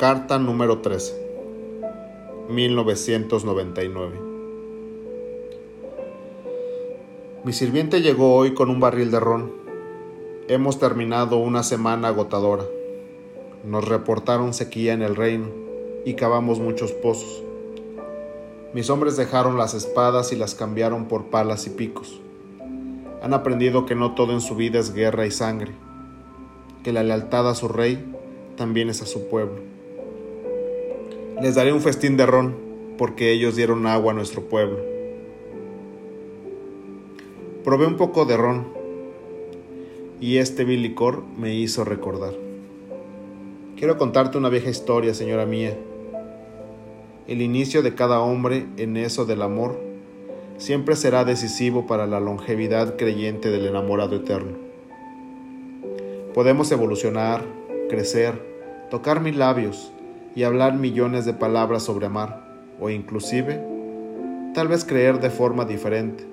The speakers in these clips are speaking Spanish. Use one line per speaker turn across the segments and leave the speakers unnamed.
Carta número 13, 1999. Mi sirviente llegó hoy con un barril de ron. Hemos terminado una semana agotadora. Nos reportaron sequía en el reino y cavamos muchos pozos. Mis hombres dejaron las espadas y las cambiaron por palas y picos. Han aprendido que no todo en su vida es guerra y sangre, que la lealtad a su rey también es a su pueblo. Les daré un festín de ron, porque ellos dieron agua a nuestro pueblo. Probé un poco de ron, y este vil licor me hizo recordar. Quiero contarte una vieja historia, señora mía. El inicio de cada hombre en eso del amor siempre será decisivo para la longevidad creyente del enamorado eterno. Podemos evolucionar, crecer, tocar mil labios y hablar millones de palabras sobre amar, o inclusive, tal vez creer de forma diferente,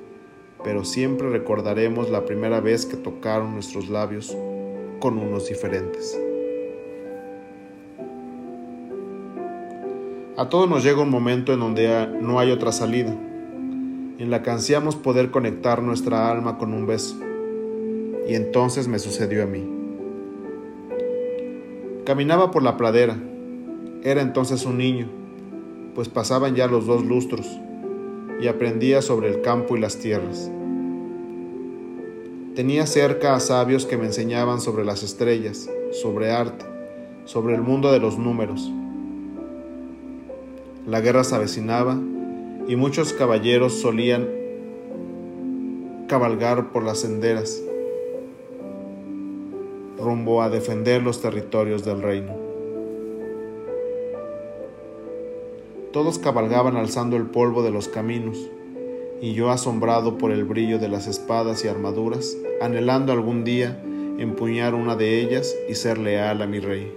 pero siempre recordaremos la primera vez que tocaron nuestros labios con unos diferentes. A todos nos llega un momento en donde no hay otra salida, en la que ansiamos poder conectar nuestra alma con un beso. Y entonces me sucedió a mí. Caminaba por la pradera. Era entonces un niño, pues pasaban ya los dos lustros, y aprendía sobre el campo y las tierras. Tenía cerca a sabios que me enseñaban sobre las estrellas, sobre arte, sobre el mundo de los números, la guerra se avecinaba y muchos caballeros solían cabalgar por las senderas rumbo a defender los territorios del reino. Todos cabalgaban alzando el polvo de los caminos, y yo asombrado por el brillo de las espadas y armaduras, anhelando algún día empuñar una de ellas y ser leal a mi rey.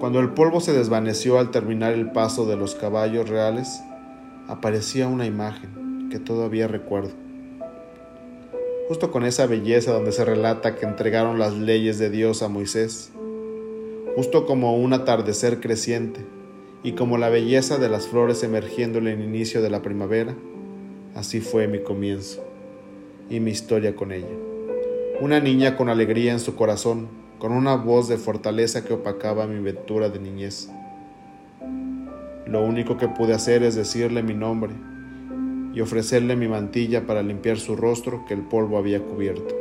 Cuando el polvo se desvaneció al terminar el paso de los caballos reales, aparecía una imagen que todavía recuerdo. Justo con esa belleza donde se relata que entregaron las leyes de Dios a Moisés, justo como un atardecer creciente y como la belleza de las flores emergiendo en el inicio de la primavera, así fue mi comienzo y mi historia con ella. Una niña con alegría en su corazón, con una voz de fortaleza que opacaba mi ventura de niñez. Lo único que pude hacer es decirle mi nombre y ofrecerle mi mantilla para limpiar su rostro que el polvo había cubierto.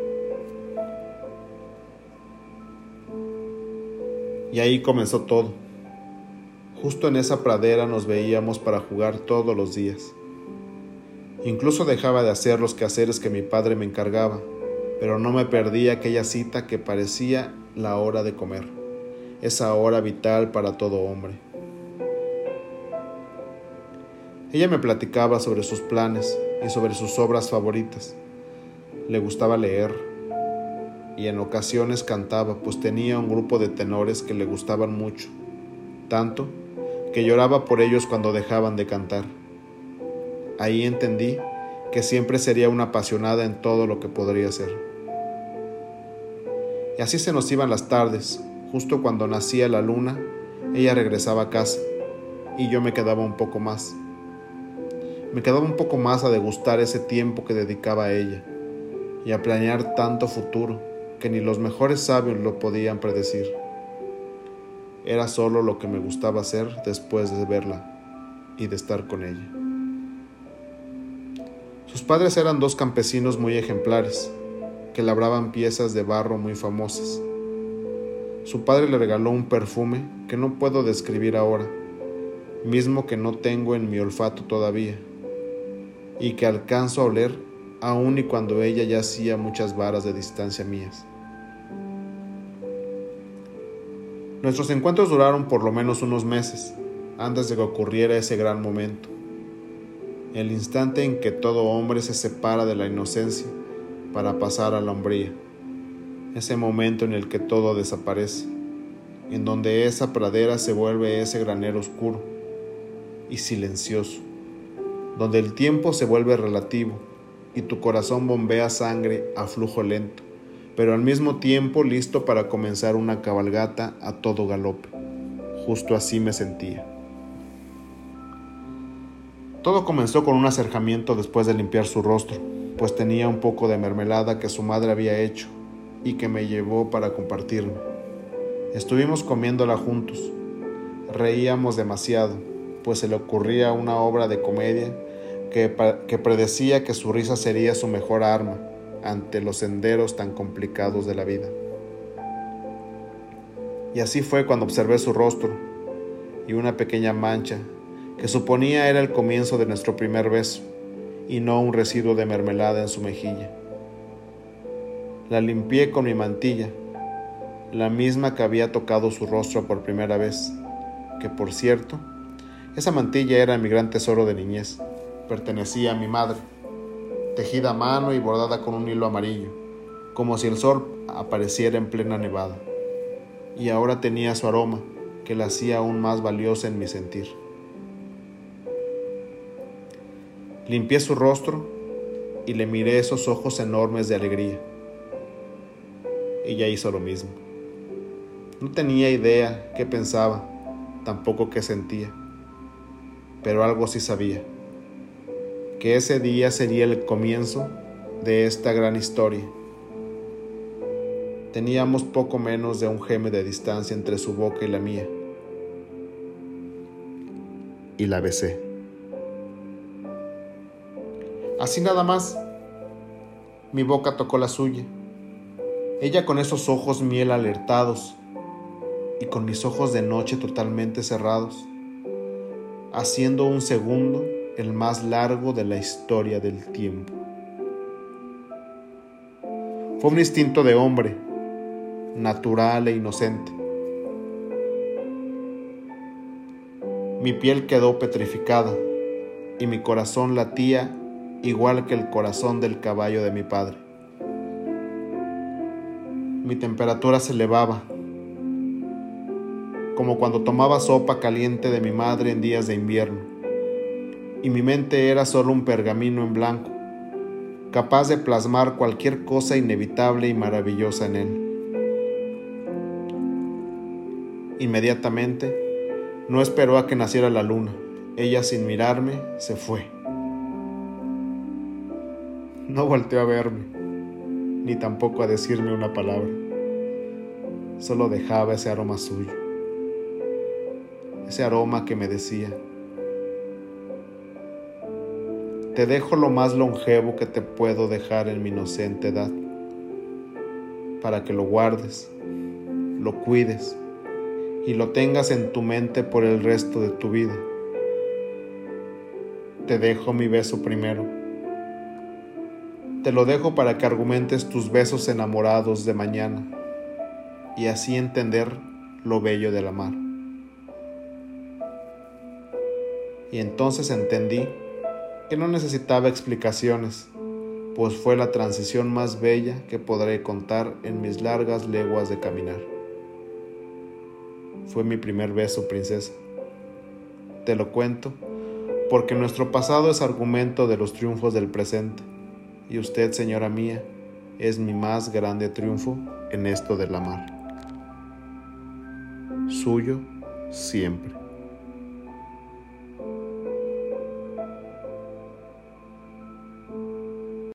Y ahí comenzó todo. Justo en esa pradera nos veíamos para jugar todos los días. Incluso dejaba de hacer los quehaceres que mi padre me encargaba, pero no me perdí aquella cita que parecía la hora de comer, esa hora vital para todo hombre. Ella me platicaba sobre sus planes y sobre sus obras favoritas. Le gustaba leer y en ocasiones cantaba, pues tenía un grupo de tenores que le gustaban mucho, tanto que lloraba por ellos cuando dejaban de cantar. Ahí entendí que siempre sería una apasionada en todo lo que podría ser. Y así se nos iban las tardes. Justo cuando nacía la luna, ella regresaba a casa y yo me quedaba un poco más. Me quedaba un poco más a degustar ese tiempo que dedicaba a ella y a planear tanto futuro que ni los mejores sabios lo podían predecir. Era solo lo que me gustaba hacer después de verla y de estar con ella. Sus padres eran dos campesinos muy ejemplares, que labraban piezas de barro muy famosas. Su padre le regaló un perfume que no puedo describir ahora, mismo que no tengo en mi olfato todavía, y que alcanzo a oler aun y cuando ella ya hacía muchas varas de distancia mías. Nuestros encuentros duraron por lo menos unos meses antes de que ocurriera ese gran momento, el instante en que todo hombre se separa de la inocencia para pasar a la hombría, ese momento en el que todo desaparece, en donde esa pradera se vuelve ese granero oscuro y silencioso, donde el tiempo se vuelve relativo y tu corazón bombea sangre a flujo lento, pero al mismo tiempo listo para comenzar una cabalgata a todo galope. Justo así me sentía. Todo comenzó con un acercamiento después de limpiar su rostro, pues tenía un poco de mermelada que su madre había hecho y que me llevó para compartirme. Estuvimos comiéndola juntos. Reíamos demasiado, pues se le ocurría una obra de comedia que, predecía que su risa sería su mejor arma ante los senderos tan complicados de la vida. Y así fue cuando observé su rostro y una pequeña mancha que suponía era el comienzo de nuestro primer beso y no un residuo de mermelada en su mejilla. La limpié con mi mantilla, la misma que había tocado su rostro por primera vez, que por cierto, esa mantilla era mi gran tesoro de niñez, pertenecía a mi madre tejida a mano y bordada con un hilo amarillo, como si el sol apareciera en plena nevada. Y ahora tenía su aroma, que la hacía aún más valiosa en mi sentir. Limpié su rostro y le miré esos ojos enormes de alegría. Ella hizo lo mismo. No tenía idea qué pensaba, tampoco qué sentía, pero algo sí sabía que ese día sería el comienzo de esta gran historia. Teníamos poco menos de un geme de distancia entre su boca y la mía. Y la besé. Así nada más, mi boca tocó la suya. Ella con esos ojos miel alertados y con mis ojos de noche totalmente cerrados, haciendo un segundo el más largo de la historia del tiempo. Fue un instinto de hombre, natural e inocente. Mi piel quedó petrificada y mi corazón latía igual que el corazón del caballo de mi padre. Mi temperatura se elevaba, como cuando tomaba sopa caliente de mi madre en días de invierno y mi mente era solo un pergamino en blanco, capaz de plasmar cualquier cosa inevitable y maravillosa en él. Inmediatamente, no esperó a que naciera la luna. Ella, sin mirarme, se fue. No volteó a verme, ni tampoco a decirme una palabra. Solo dejaba ese aroma suyo. Ese aroma que me decía, te dejo lo más longevo que te puedo dejar en mi inocente edad, para que lo guardes, lo cuides y lo tengas en tu mente por el resto de tu vida. Te dejo mi beso primero. Te lo dejo para que argumentes tus besos enamorados de mañana y así entender lo bello del amar. Y entonces entendí que no necesitaba explicaciones, pues fue la transición más bella que podré contar en mis largas leguas de caminar. Fue mi primer beso, princesa. Te lo cuento porque nuestro pasado es argumento de los triunfos del presente, y usted, señora mía, es mi más grande triunfo en esto del amar. Suyo siempre.